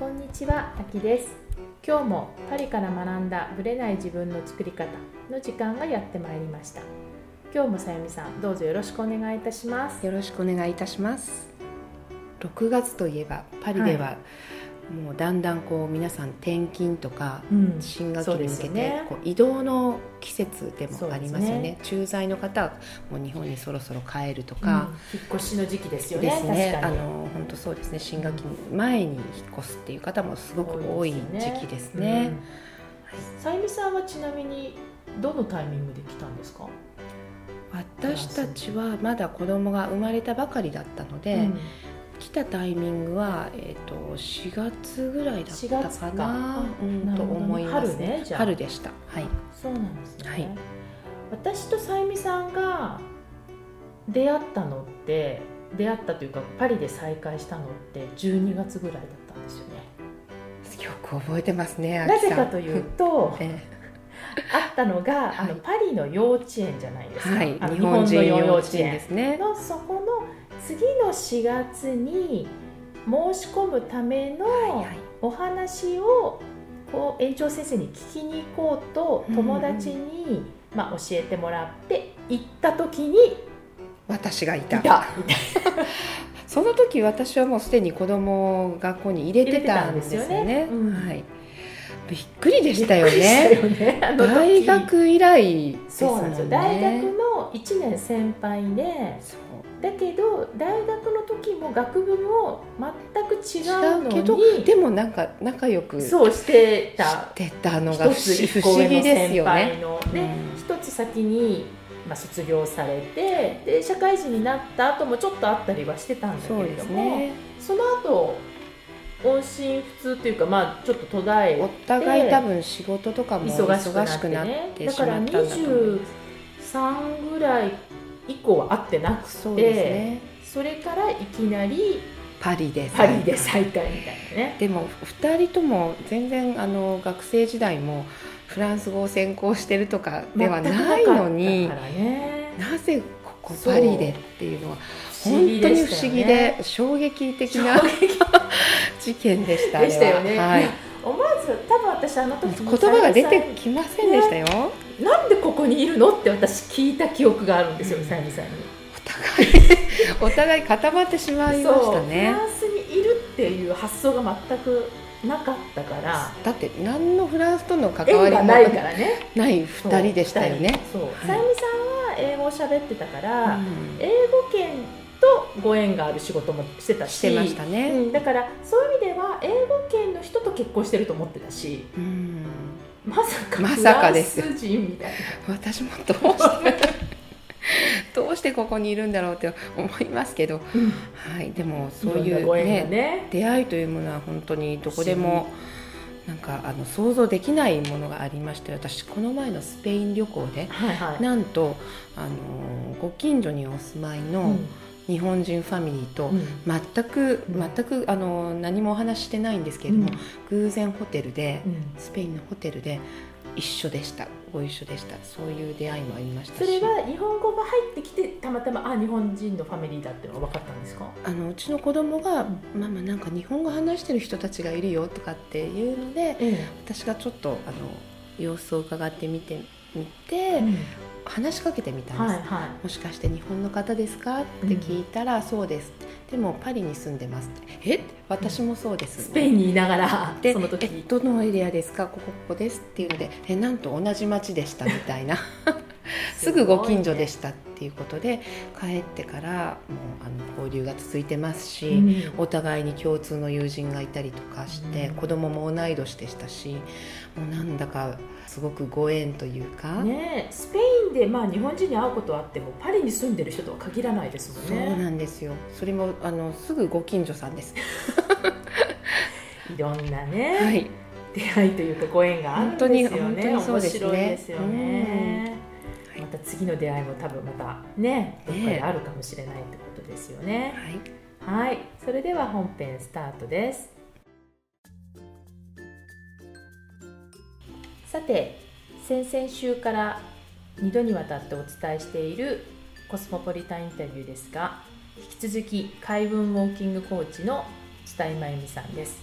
こんにちは、あきです。今日もパリから学んだブレない自分の作り方の時間がやってまいりました。今日もさゆみさんどうぞよろしくお願いいたします。よろしくお願いいたします。6月といえばパリでは、もうだんだんこう皆さん転勤とかうん。新学期に向けてこう移動の季節でもありますよね。そうで駐在の方はもう日本にそろそろ帰るとうん。か、引っ越しの時期ですよねですね。確かに。あの本当そうですね。新学期前に引っ越すっていう方もすごく多い時期ですね。うん。さゆみさんはちなみにどのタイミングで来たんですか、私たちはまだ子供が生まれたばかりだったので、うん来たタイミングは、えー、と4月ぐらいだ4った月か。かなうんと思います春ねじゃあ。春でした。はい。そうなんですね、はい。私とさゆみさんが出会ったのって出会ったというかパリで再会したのって12月ぐらいだったんですよね。よく覚えてますねなぜかというと えあったのが、あのはいパリの幼稚園じゃないですか、えはい。あの日本人の幼稚園ですね。のそこの次の4月に申し込むためのお話をこう園長先生に聞きに行こうとうん友達に、まあ、教えてもらって行った時に私がいた。いた その時私はもうすでに子供を学校に入れてたんですよね。びっくりでしたよね。よね大学以来ですそうなんですよ。大学の1年先輩でだけど大学の時も学部も全く違違うのうけどにでもなんか仲良くしそうしてたてたのが不思議です先よね。でうん一つ先に、まあ、卒業されてで社会人になった後もちょっとあったりはしてたんだけれどもすね。その後音信不通というかまあちょっと途絶えお互い多分仕事とかも忙しくなって忙しまったんだと思います。23ぐらい以降は会ってなくてそうですね。それからいきなりパリでパリで再会みたいなね。でも2人とも全然あの学生時代もフランス語を専攻してるとかではないのにねなぜここパリでっていうのは本当に不思議よねで衝撃的な事件でしたでしたよね。ははい思わず多分私あの時言葉が出てきませんでしたよ。なんでここにいるのって私聞いた記憶があるんですよ、うんさゆみさんに。お互い お互い固まってしまいましたそうフねランスにいるっていう発想が全くなかったからだって何のフランスとの関わりもないからね。ない2人でしたよね。そう、いさゆみさんは英語を喋ってたから、うん英語圏とご縁がある仕事もしてたししてましたね。うん、だからそういう意味では英語圏の人と結婚してると思ってたしうんまさかまフさかです。ランス人みたいな。私もどうして どうしてここにいるんだろうって思いますけど、はい、でもそういうねがね。出会いというものは本当にどこでもなんかあの想像できないものがありまして私この前のスペイン旅行ではいはい。なんとあのご近所にお住まいの日本人ファミリーとうん。全くうん全くあの何もお話ししてないんですけれども、偶然ホテルでうん。スペインのホテルで一緒でした。ご一緒でした。そういう出会いもありましたそしれは日本語が入ってきてたまたまあ日本人のファミリーだっていうのが分かったんですか？あのうちの子供が「ママなんか日本語話してる人たちがいるよ」とかっていうのでえ私がちょっとあの様子を伺ってみてみて、え話しかけてみたんです、はいはもしかして日本の方ですか？って聞いたら、そうです。でもパリに住んでますって。え？私もそうです、いスペインにいながらでその時。えどのエリアですか？ここここですっていうのでえなんと同じ町でしたみたいな。すぐご近所でしたっていうことで帰ってからもうあの交流が続いてますし、うん。お互いに共通の友人がいたりとかして、うん。子供も同い年でしたしもうなんだかすごくご縁というか、ねえスペインでまあ日本人に会うことはあってもパリに住んでる人とは限らないですもそんね。うなんですよ。それもあのすぐご近所さんです、いろんなね、はい、出会いというかご縁があるんですよね。そうですね。面白いですよね、うん。また次の出会いも多分またねどっかであるかもしれないってことですよね。はい。はい。それでは本編スタートですさて先々週から2度にわたってお伝えしているコスモポリタンインタビューですが引き続き海運ウォーキングコーチの蔦井真由美さんです。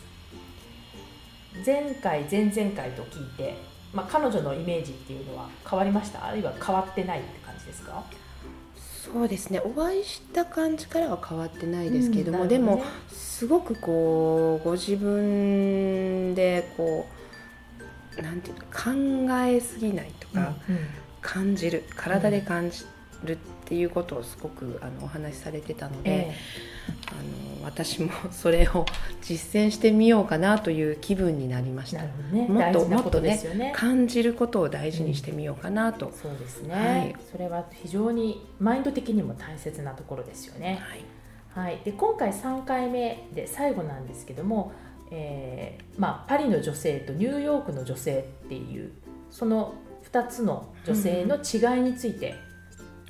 前回前々回と聞いて、まあ、彼女のイメージっていうのは変わりました？あるいは変わってないって感じですか？そうですね。お会いした感じからは変わってないですけれども、うんでもなるすごくこうご自分でこうなんていうの考えすぎないとか、うん感じる体で感じるっていうことをすごくあのお話しされてたので、えあの私もそれを実践してみようかなという気分になりました。ね。もっと大事なこともっとね感じることを大事にしてみようかなと、そうですね、はい。それは非常にマインド的にも大切なところですよね、はい。はい、で今回3回目で最後なんですけども、えーまあ、パリの女性とニューヨークの女性っていうその2つの女性の違いについて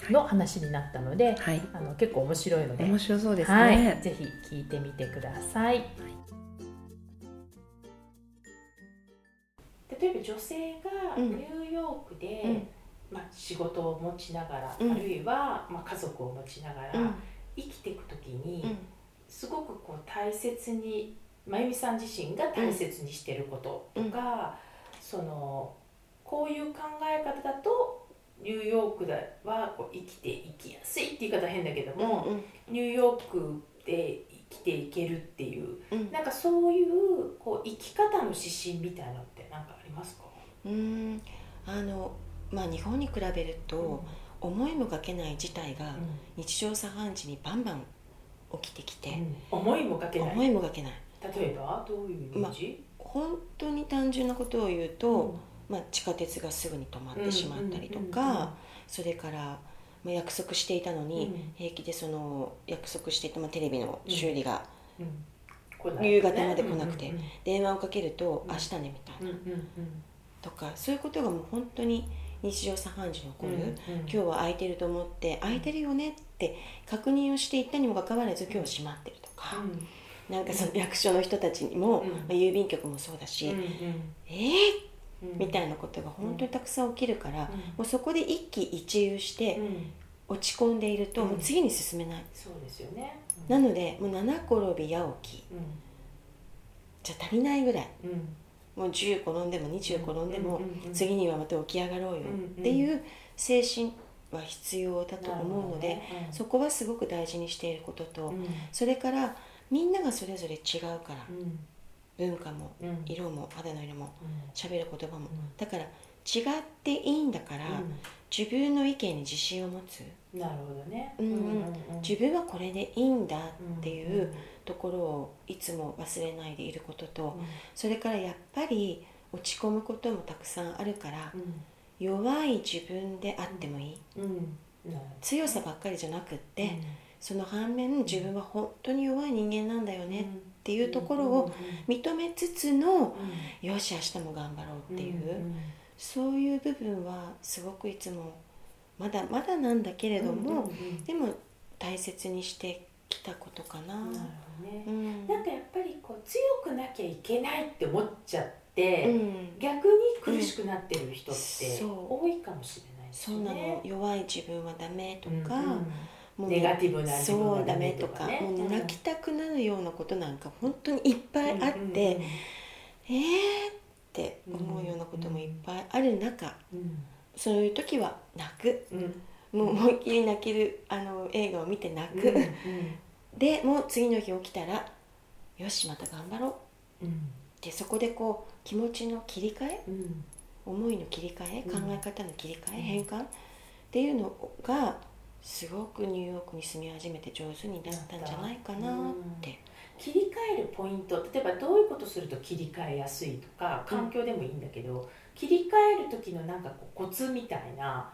の話になったので、はい、あの結構面白いので。面白そうですはい、ね、ぜひ聞いてみてください。例えば女性がうん。ニューヨークで、うん。まあ、仕事を持ちながら、うん。あるいは、まあ、家族を持ちながら、うん。生きていく時に、うん。すごくこう大切に真由美さん自身が大切にしてることとか、そのこういう考え方だとニューヨークではこう生きていきやすいって言い方は変だけども、うんニューヨークで生きていけるっていううん。なんかそういうこう生き方の指針みたいなのって何かありますか、うん。あのまあ日本に比べると思いもかけない事態が日常茶飯事にバンバン起きてきて、思いもかけない。思いもかけない例えばどういうイメージ、本当に単純なことを言うと、まあ、地下鉄がすぐに止まってしまったりとか、うんうんうんうんそれから、まあ、約束していたのに、うん。平気でその約束していた、まあ、テレビの修理が夕方まで来なくてうんうん電話をかけると「うん。明日ね」みたいな、うんうんうん。とかそういうことがもう本当に日常茶飯事に起こる、うんうん。今日は空いてると思って空いてるよねって確認をしていったにもかかわらず今日は閉まってるとか、なんかその役所の人たちにも、うん。まあ、郵便局もそうだし、うんえー？うん。みたいなことが本当にたくさん起きるから、うん。もうそこで一喜一憂してうん。落ち込んでいると、うん。もう次に進めない、そうですよね。なのでもう七転び八起き。うん。じゃ足りないぐらい。うん。もう10転んでも20転んでも、次にはまた起き上がろうよ。っていう精神は必要だと思うので、ねうんそこはすごく大事にしていることと、うん。それからみんながそれぞれ違うから、うん。文化もうん。色も肌の色もうん。喋る言葉も、うん。だから違っていいんだから、自分の意見に自信を持つ、うんなるほどね。うんうん。自分はこれでいいんだっていううんところをいつも忘れないでいることと、うん。それからやっぱり落ち込むこともたくさんあるから、うん。弱い自分であってもいい、強さばっかりじゃなくって、うんその反面自分は本当に弱い人間なんだよねっていうところを認めつつの、よし明日も頑張ろうっていう、そういう部分はすごくいつもまだまだなんだけれども、でも大切にしてきたことかな。なるほどね。うん。なんかやっぱりこう強くなきゃいけないって思っちゃって、うん。逆に苦しくなってる人ってうん。多いかもしれないですよそうなの。ね。弱い自分はダメとか、うんもうネガティブな自分そうダメメとかねもう泣きたくなるようなことなんか本当にいっぱいあって、うんえーって思うようなこともいっぱいある中、うん。そういう時は泣く。うん。もう思いっきり泣けるあの映画を見て泣く、うん。でもう次の日起きたらよしまた頑張ろう。うん。でそこでこう気持ちの切り替えうん。思いの切り替えうん。考え方の切り替え、うん。変換っていうのがすごくニューヨークに住み始めて上手になったんじゃないかなって。切り替えるポイント例えばどういうことすると切り替えやすいとか環境でもいいんだけど、切り替える時のなんかこうコツみたいな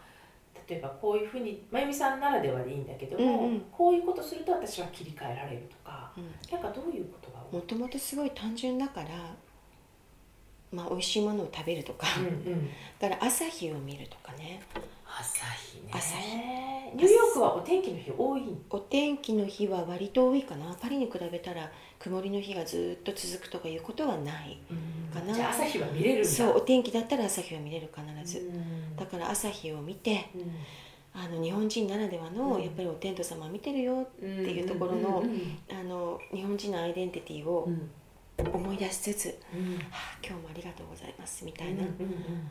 例えばこういうふうに真由美さんならではでいいんだけども、うんうん。こういうことすると私は切り替えられるとかうん。なんかどういうことが多い？もともとすごい単純だから、まあ、美味しいものを食べるとか、うんうん。だから朝日を見るとかね。朝日ね。朝日。ニューヨークはお天気の日多い？んお天気の日は割と多いかな。パリに比べたら曇りの日がずっと続くとかいうことはない。かな。じゃあ朝日は見れるそうお天気だったら朝日は見れる必ず、うん。だから朝日を見てうん。あの日本人ならではの、うん。やっぱりお天道様見てるよっていうところのうん。あの日本人のアイデンティティをうん思い出しつつうん「はあ今日もありがとうございます」みたいな、うんうんうん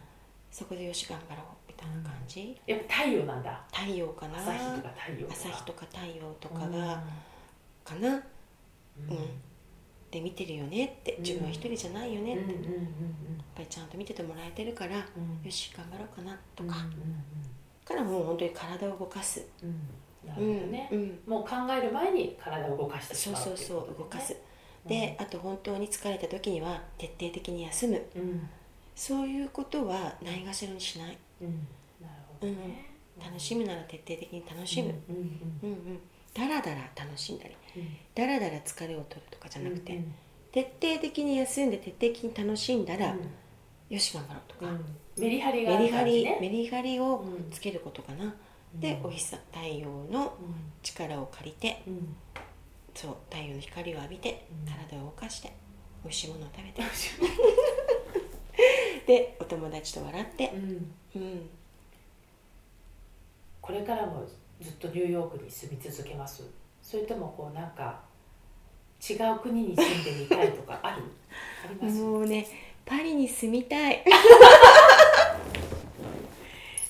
そこでよし頑張ろうみたいな感じ、やっぱ太陽なんだ。太陽かな。朝日とか太陽とか。朝日とか太陽とかうん。が、かな、うん。うん。で見てるよねって。自分は一人じゃないよねって、やっぱりちゃんと見ててもらえてるから、うん。よし頑張ろうかなとうんか、からもう本当に体を動かす、うん。うんなるうんほどね。うん、もう考える前に体を動かしてしそうまうそうそう動かす、であと本当に疲れた時には徹底的に休む。うん。そういうことはないがしろにしない。うん。なるほどね。楽しむなら徹底的に楽しむ、うんうんうん。うんだらだら楽しんだり。うん。だらだら疲れを取るとかじゃなくて、うん徹底的に休んで徹底的に楽しんだら、うん。よし頑張ろうとか、うん。メリハリがあメリハリ、メリハリをうん。つけることかな、でお日さ太陽の力を借りてうんうんそう太陽の光を浴びてうん。体を動かして美味しいものを食べて。でお友達と笑って。うん。うん。これからもずっとニューヨークに住み続けます。それともこうなんか違う国に住んでみたいとかある？あります？もうねパリに住みたい。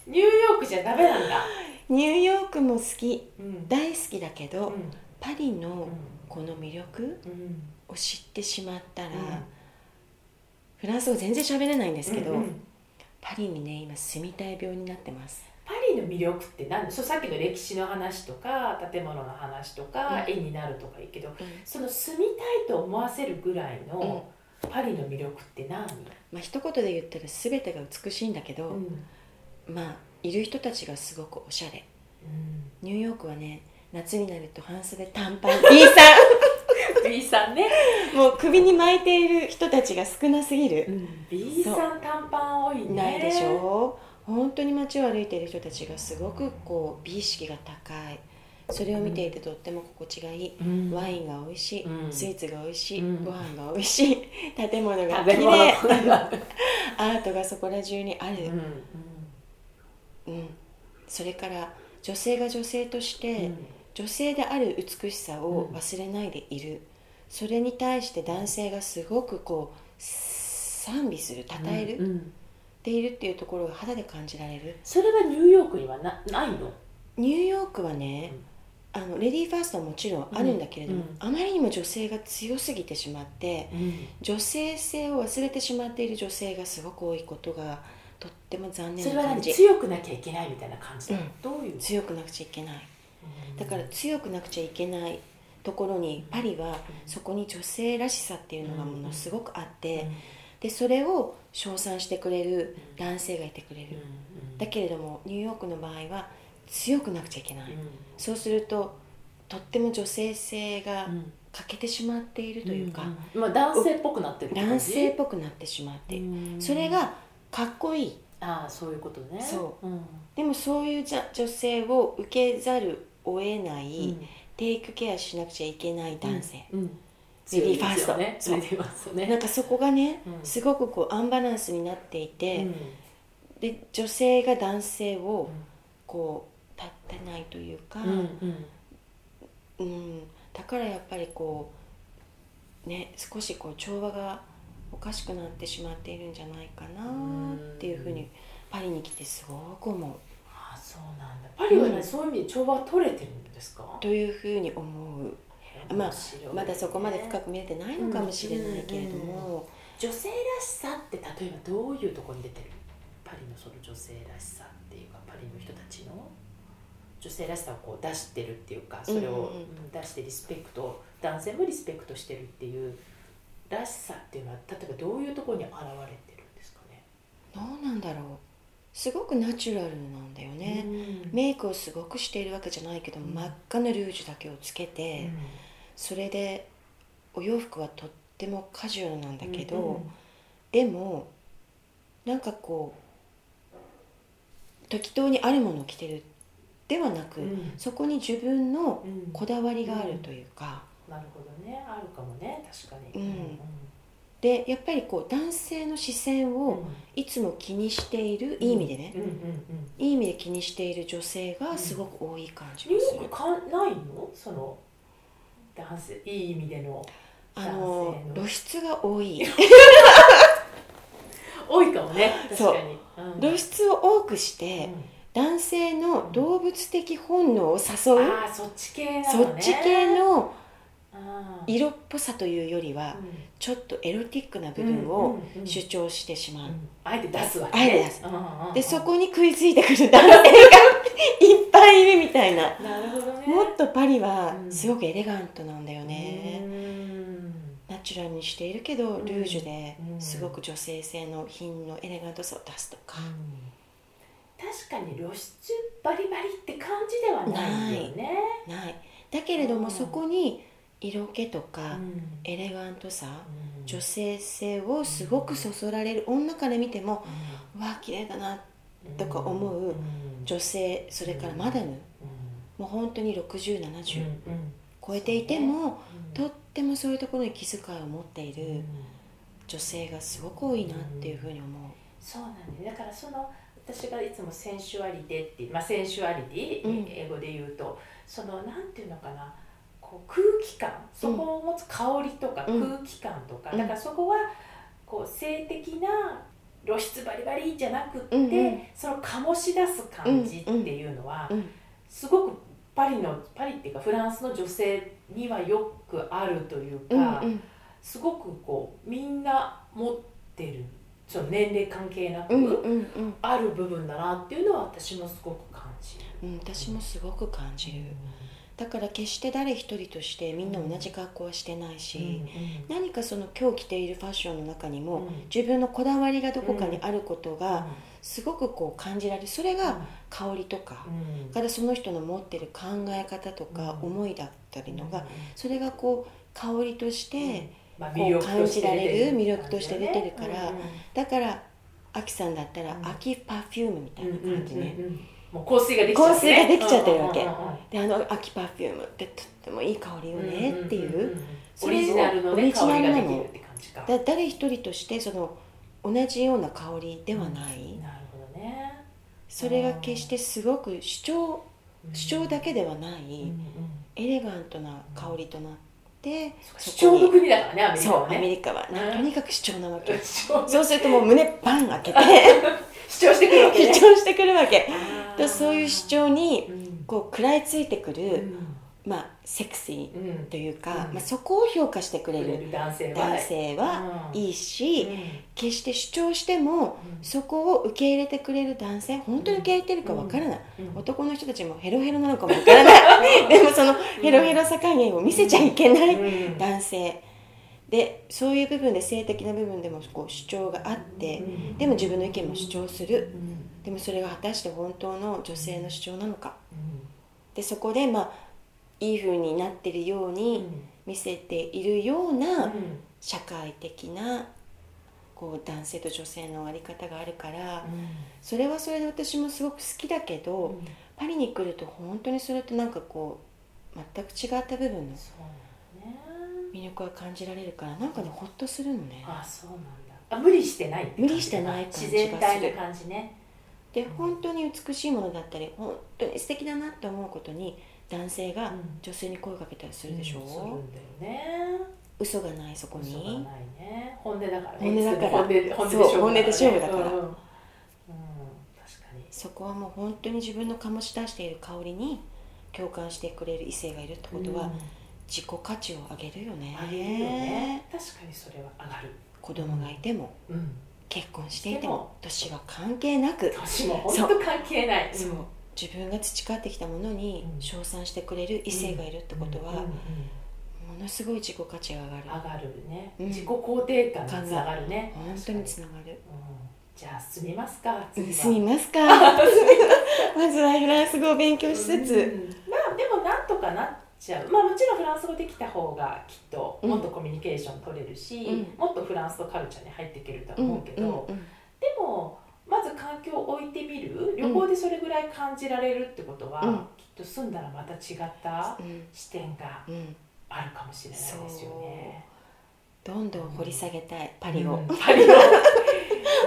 ニューヨークじゃダメなんだ。ニューヨークも好き。うん。大好きだけど、うんパリのうん。この魅力うん。を知ってしまったら、うん。フランス語全然喋れないんですけど、うんうん。パリにね今住みたい病になってます。パリの魅力って何？そうさっきの歴史の話とか建物の話とか、うん。絵になるとかいいけどうん。その住みたいと思わせるぐらいのパリの魅力って何、まあ一言で言ったら全てが美しいんだけど、うん。まあいる人たちがすごくおしゃれ。ニューヨークはね夏になると半袖短パン。B さ B さんね、んもう首に巻いている人たちが少なすぎる、B さん短パン多いね。ないでしょ本当に街を歩いている人たちがすごくこう美意識が高い。それを見ていてとっても心地がいい、うん。ワインが美味しい、うん。スイーツが美味しい、うん。ご飯が美味しい。建物が綺麗。が。アートがそこら中にある、うん。うん。それから女性が女性として、うん女性である美しさを忘れないでいる、それに対して男性がすごくこう賛美する称える、うんうん。でいるっていうところが肌で感じられる。それはニューヨークにはなないの？ニューヨークはね、あのレディーファーストはもちろんあるんだけれども、うん。あまりにも女性が強すぎてしまって女性性を忘れてしまっている女性がすごく多いことがとっても残念それはな感じ何？強くなきゃいけないみたいな感じだ、うん。どういう？強くなくちゃいけない。うんだから強くなくちゃいけないところにパリはそこに女性らしさっていうのがものすごくあってでそれを称賛してくれる男性がいてくれる。だけれどもニューヨークの場合は強くなくちゃいけない。そうするととっても女性性が欠けてしまっているというかまあ、男性っぽくなってる男性っぽくなってしまっているうん。それがかっこいい。ああそういうことね、そうん。でもそういうじゃ女性を受けざるを得ない、うん。テイクケアしなくちゃいけない男性、うん。レディーファーストね。そう。ねなんかそこがね、うんすごくこうアンバランスになっていて、うん。で女性が男性をうん。こう立ってないというか、うんだからやっぱりこうね少しこう調和がおかしくなってしまっているんじゃないかなっていうふうにパリに来てすごく思うそうなんだ。パリはね、うん。そういう意味で調和取れてるんですか？というふうに思う。まあ面白いね。まだそこまで深く見れてないのかもしれないけれども、女性らしさって例えばどういうところに出てる？パリのその女性らしさっていうかパリの人たちの？女性らしさをこう出してるっていうかそれを、うんうんうん。うん出してリスペクト男性もリスペクトしてるっていうらしさっていうのは例えばどういうところに現れてるんですかね？どうなんだろうすごくナチュラルなんだよね、うん。メイクをすごくしているわけじゃないけど、うん。真っ赤なルージュだけをつけて、それでお洋服はとってもカジュアルなんだけど、うんでもなんかこう適当にあるものを着てるではなく、うん。そこに自分のうん。こだわりがあるというか、なるほどね。あるかもね。確かに。うんでやっぱりこう男性の視線うん。をいつも気にしている、いい意味でね、うんうんうんいい意味で気にしている女性がすごく多い感じがする、ヨークかないの？その男性いい意味でのあの男性の。露出が多い。多いかもね確かに。う。ん。露出を多くして、男性の動物的本能を誘う、うんああそっち系なのね。そっち系のうん色っぽさというよりは、ちょっとエロティックな部分をうんうんうん主張してしまう、うん。あえて出すわけあえて出す。うんうんうんでそこに食いついてくる男性がいっぱいいるみたいな。なるほどね。もっとパリはうん。すごくエレガントなんだよね、うん。ナチュラルにしているけどん。ルージュでうん。すごく女性性の品のエレガントさを出すとか、確かに露出バリバリって感じではないよね。ない。だけれどもうん。そこに色気とかうん。エレガントさうん。女性性をすごくそそられる女から見てもわあ綺麗だなとか思う女性それからマダム。もう本当に6070超えていてもとってもそういうところに気遣いを持っている女性がすごく多いなっていうふうに思う。そうなんだよだからその私がいつも sensuality って、まあ、 sensuality、うん。英語で言うとそのなんていうのかなこう空気感そこを持つ香りとかうん。空気感とか、うん。だからそこはこう性的な露出バリバリじゃなくって、うんうん。その醸し出す感じっていうのは、うん。すごくパリのパリっていうかフランスの女性にはよくあるというか、うんうん。すごくこうみんな持ってるその年齢関係なく、ある部分だなっていうのは私もすごく感じる。うん、私もすごく感じるだから決して誰一人としてみんな同じ格好はしてないし、何かその今日着ているファッションの中にも、うん。自分のこだわりがどこかにあることがすごくこう感じられるそれが香りとか、うん。からその人の持ってる考え方とかうん。思いだったりのが、うん。それがこう香りとして、まあこう感じられる魅力として出てるからうんうんだからアキさんだったら、うんアキ perfume みたいな感じね、うんうんうんもう香水ができちゃって、ね、香水ができちゃってるわけ。うんうんうんであのアキ perfume ってとってもいい香りよねっていう,、オリジナルのオね香リジナルなの。だ誰一人としてその同じような香りではない、なるほどね。それが決してすごく主張うん。主張だけではない、うんうんエレガントな香りとなって、主張の国だからねアメリカそうアはねメリカは、うんとにかく主張なわけ。そうするともう胸バン開けて主張してくるわけね。主張してくるわけ。あー。でそういう主張にうん。こう食らいついてくる、うん。まあセクシうん。ーというか、うん。まあ、そこを評価してくれる男性は。いいし、うん。決して主張してもそこを受け入れてくれる男性本当に受け入れてるかわからない、うん。男の人たちもヘロヘロなのかもわからない。でもそのヘロヘロさ加減を見せちゃいけないうん。男性でそういう部分で性的な部分でもこう主張があってうんでも自分の意見も主張する。うんでもそれが果たして本当の女性の主張なのか。うんでそこでまあいい風になってるように見せているような社会的なこう男性と女性のあり方があるからそれはそれで私もすごく好きだけどパリに来ると本当にそれとなんかこう全く違った部分の魅力が感じられるからなんかねホッとするのね。あそうなんだ。あ無理してない無理してない感じがす自る然体な感じね。で本当に美しいものだったり本当に素敵だなって思うことに男性がうん。女性に声をかけたりするでしょ、うんするんだよね。嘘がないそこに。嘘がないね。本音だからね。本音だから。本音で本音でそう勝負本音で勝負だから。うん確かに。そこはもう本当に自分の醸し出している香りに共感してくれる異性がいるってことは、うん自己価値を上げるよね。あげるよね。確かにそれは上がる。子供がいてもうん。結婚していてでもも。年は関係なく。年も本当関係ない。そう。自分が培ってきたものにうん。称賛してくれる異性がいるってことは、うん。うん。うん。ものすごい自己価値が上がる。上がるね。うん。自己肯定感につながるね。本当につながる。うん。じゃあ進みますか次は。すみますか。まずはフランス語を勉強しつうん。つ、まあでもなんとかなっちゃう。まあもちろんフランス語できた方がきっともっとコミュニケーション取れるし、うん。もっとフランスとカルチャーに入っていけると思うけど、うんでもまず環境を置いてみる。旅行でそれぐらい感じられるってことは、うん。きっと住んだらまた違ったうん。視点がうん。あるかもしれないですよね。どんどん掘り下げたい。パリを、うん。パリを。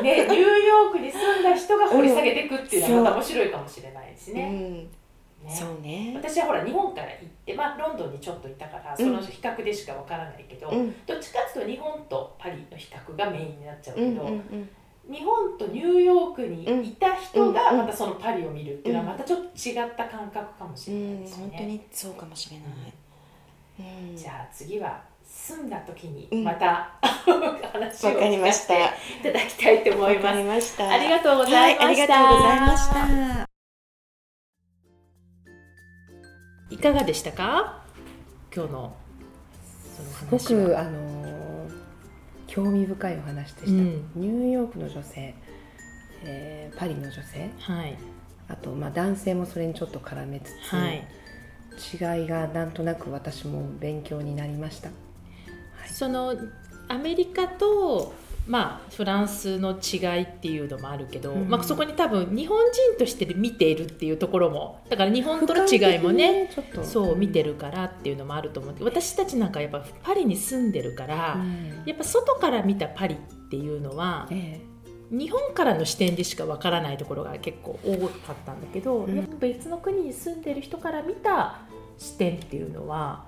ねニューヨークに住んだ人が掘り下げていくっていうのはまた面白いかもしれないですうね。んね。そうね。私はほら日本から行って、まあ、ロンドンにちょっといたからその比較でしかわからないけど、うん。どっちかっていうと日本とパリの比較がメインになっちゃうけど、うんうんうん。日本とニューヨークにいた人がうんまたそのパリを見るっていうのはまたちょっと違った感覚かもしうれないんですよね。本当にそうかもしれない、うん、じゃあ次は住んだ時にうん。また、話 をわかり聞かました。せていただきたいと思います。ありがとうございました。はい、ありがとうございましたいかがでしたか？今日のすごくあのー興味深いお話でした、うん。ニューヨークの女性、えーパリの女性。はい。あと、まあ、男性もそれにちょっと絡めつつ、はい。違いがなんとなく私も勉強になりました、はい。そのアメリカとまあフランスの違いっていうのもあるけど、うん。まあ、そこに多分日本人として見ているっていうところもだから日本との違いもね俯瞰的にちょっと。そう見てるからっていうのもあると思うけど私たちなんかやっぱパリに住んでるから、うん。やっぱ外から見たパリっていうのはえ。日本からの視点でしかわからないところが結構多かったんだけど、うん。やっぱ別の国に住んでる人から見た視点っていうのは、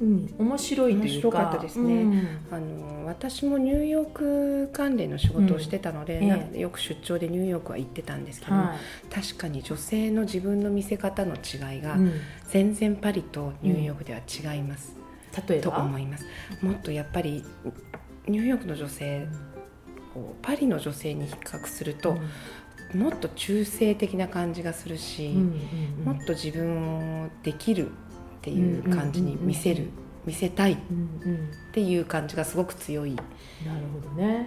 うん、面白いというかですね。うん。えあの私もニューヨーク関連の仕事をしてたので、うん。よく出張でニューヨークは行ってたんですけど、は確かに女性の自分の見せ方の違いが全然パリとニューヨークでは違います、と例えば？思います。もっとやっぱりニューヨークの女性をパリの女性に比較すると、もっと中性的な感じがするし、もっと自分をできるっていう感じに見せる、うんうん見せたいっうんうん。ていう感じがすごく強い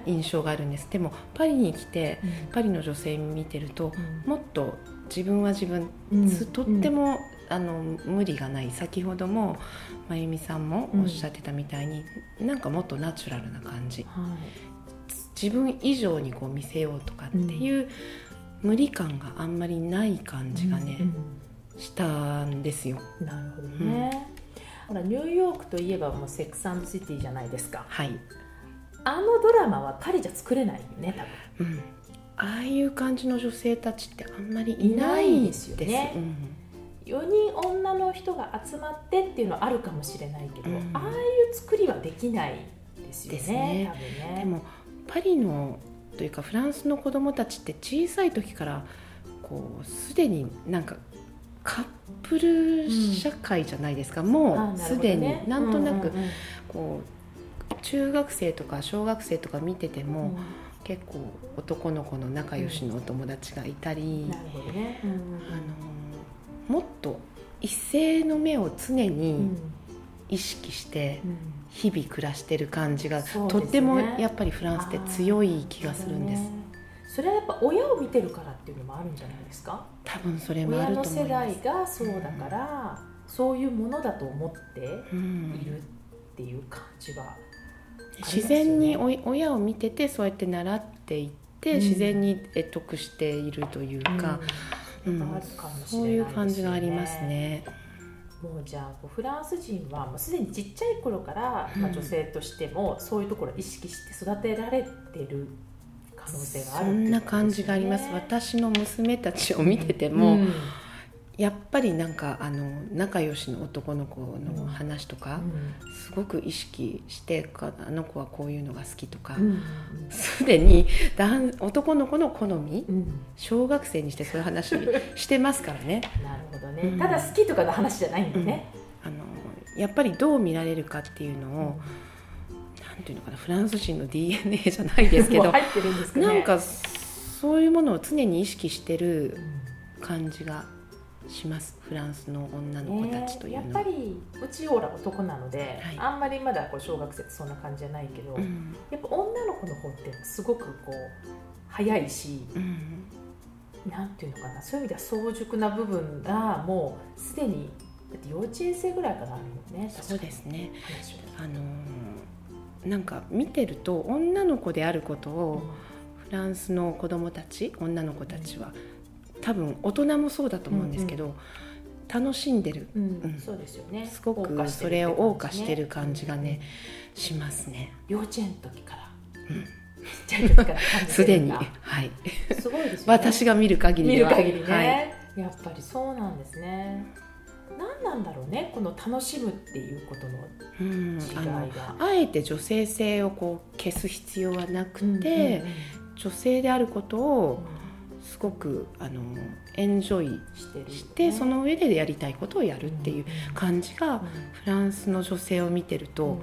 印象があるんです。でもパリに来てパリの女性見てるともっと自分は自分、とっても、あの無理がない。先ほども真由美さんもおっしゃってたみたいに、なんかもっとナチュラルな感じ。は自分以上にこう見せようとかっていう無理感があんまりない感いじがね、うんしたんですよ。うんなるほどね、ほらニューヨークといえばもうセックスシティじゃないですか。はい、あのドラマはパリじゃ作れないよね多分。うん、ああいう感じの女性たちってあんまりいないですよね。4人女の人が集まってっていうのはあるかもしれないけど、うん。ああいう作りはできないですよねね。多分ね。うんでもパリのというかフランスの子供たちって小さい時からこうすでになんかカップル社会じゃないですか、あもなるほどうすでにねなんとなくうん。うんうんこう中学生とか小学生とか見てても、結構男の子の仲良しのお友達がいたり、あのもっと一斉の目を常うにん。意識してうん。日々暮らしてる感じが、とってもやっぱりフランスって強い気がするんです、ねそれはやっぱ親を見てるからっていうのもあるんじゃないですか？多分それもあ親のると思いま世代す、がそうだから、そういうものだと思ってうんいるっていう感じは、自然に親を見ててそうやって習っていって、うん。自然に得得しているというか、うん。あるかもしれないですよそうね。いう感じがありますね。もうじゃあフランス人はもうすでにちっちゃい頃から、うん。まあ、女性としてもそういうところを意識して育てられてる可能性があるそんな感じがあります。私の娘たちを見てても、うん。やっぱりなんかあの仲良しの男の子の話とか、すごく意識してかあの子はこういうのが好きとかうん。すで、に男男の子の好みうん。うん小学生にしてそういう話してますからね。なるほどね、うんただ好きとかの話じゃないんだね、あのやっぱりどう見られるかっていうのを、なんていうのかなフランス人の DNA じゃないですけどもう入ってるんですかね。なんかそういうものを常に意識してる感じがしますフランスの女の子たちというのは。ねやっぱりうちオーラ男なので、はい。あんまりまだこう小学生ってそんな感じじゃないけど、うん。やっぱ女の子の方ってすごくこう早いしうん。なんていうのかなそういう意味では早熟な部分がもうすでにだって幼稚園生ぐらいからあるもんね。そうですね。あのーなんか見てると女の子であることをフランスの子供たち女の子たちは多分大人もそうだと思うんですけど、楽しんでる。うん。うん。そうですよね。すごくそれを謳歌してる感じがねしますね。幼稚園の時から、うん。ちっちゃい時から感じ すでに。はい。すごいですよね。私が見る限りでは。見る限りね、はい。やっぱりそうなんですね何なんだろうねこの楽しむっていうことのうん違いが。あえて女性性をこう消す必要はなくて、うんうんうん。女性であることをすごくあのエンジョイしてね。その上でやりたいことをやるっていう感じがフランスの女性を見てると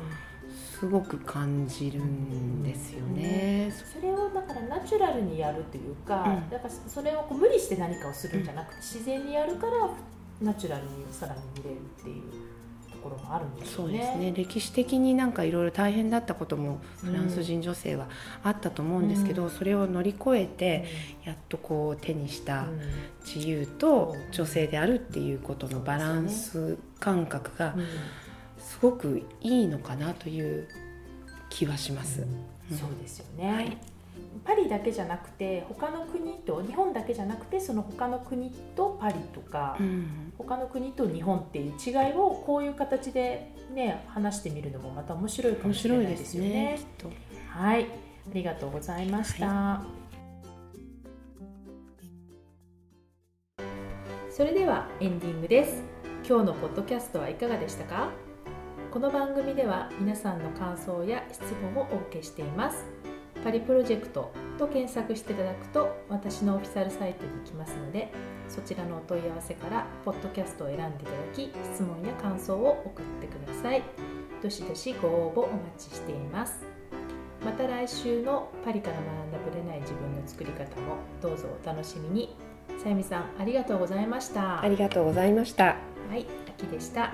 すごく感じるんですよね。それをだからナチュラルにやるというか、うん。だからそれをこう無理して何かをするんじゃなくて、自然にやるからナチュラルにさらに見れるっていうところもあるんでね。そうですね。歴史的になんかいろいろ大変だったこともフランス人女性はあったと思うんですけど、うん。それを乗り越えうん。てやっとこう手にしたうん。自由と女性であるっていうことのバランス感覚がうん。すごくいいのかなという気はします。うん。そうですよね、はいパリだけじゃなくて他の国と日本だけじゃなくてその他の国とパリとか、うん他の国と日本っていう違いをこういう形でね話してみるのもまた面白いか面もしれ白ないいですすよでねね。はい、ありがとうございました。それではエンディングです。今日のポッドキャストはいかがでしたか？この番組では皆さんの感想や質問をお受けしています。パリプロジェクトと検索していただくと私のオフィシャルサイトに行きますのでそちらのお問い合わせからポッドキャストを選んでいただき質問や感想を送ってください。どしどしご応募お待ちしています。また来週のパリから学んだぶれない自分の作り方もどうぞお楽しみにさゆみさんありがとうございましたありがとうございました。はい、秋でした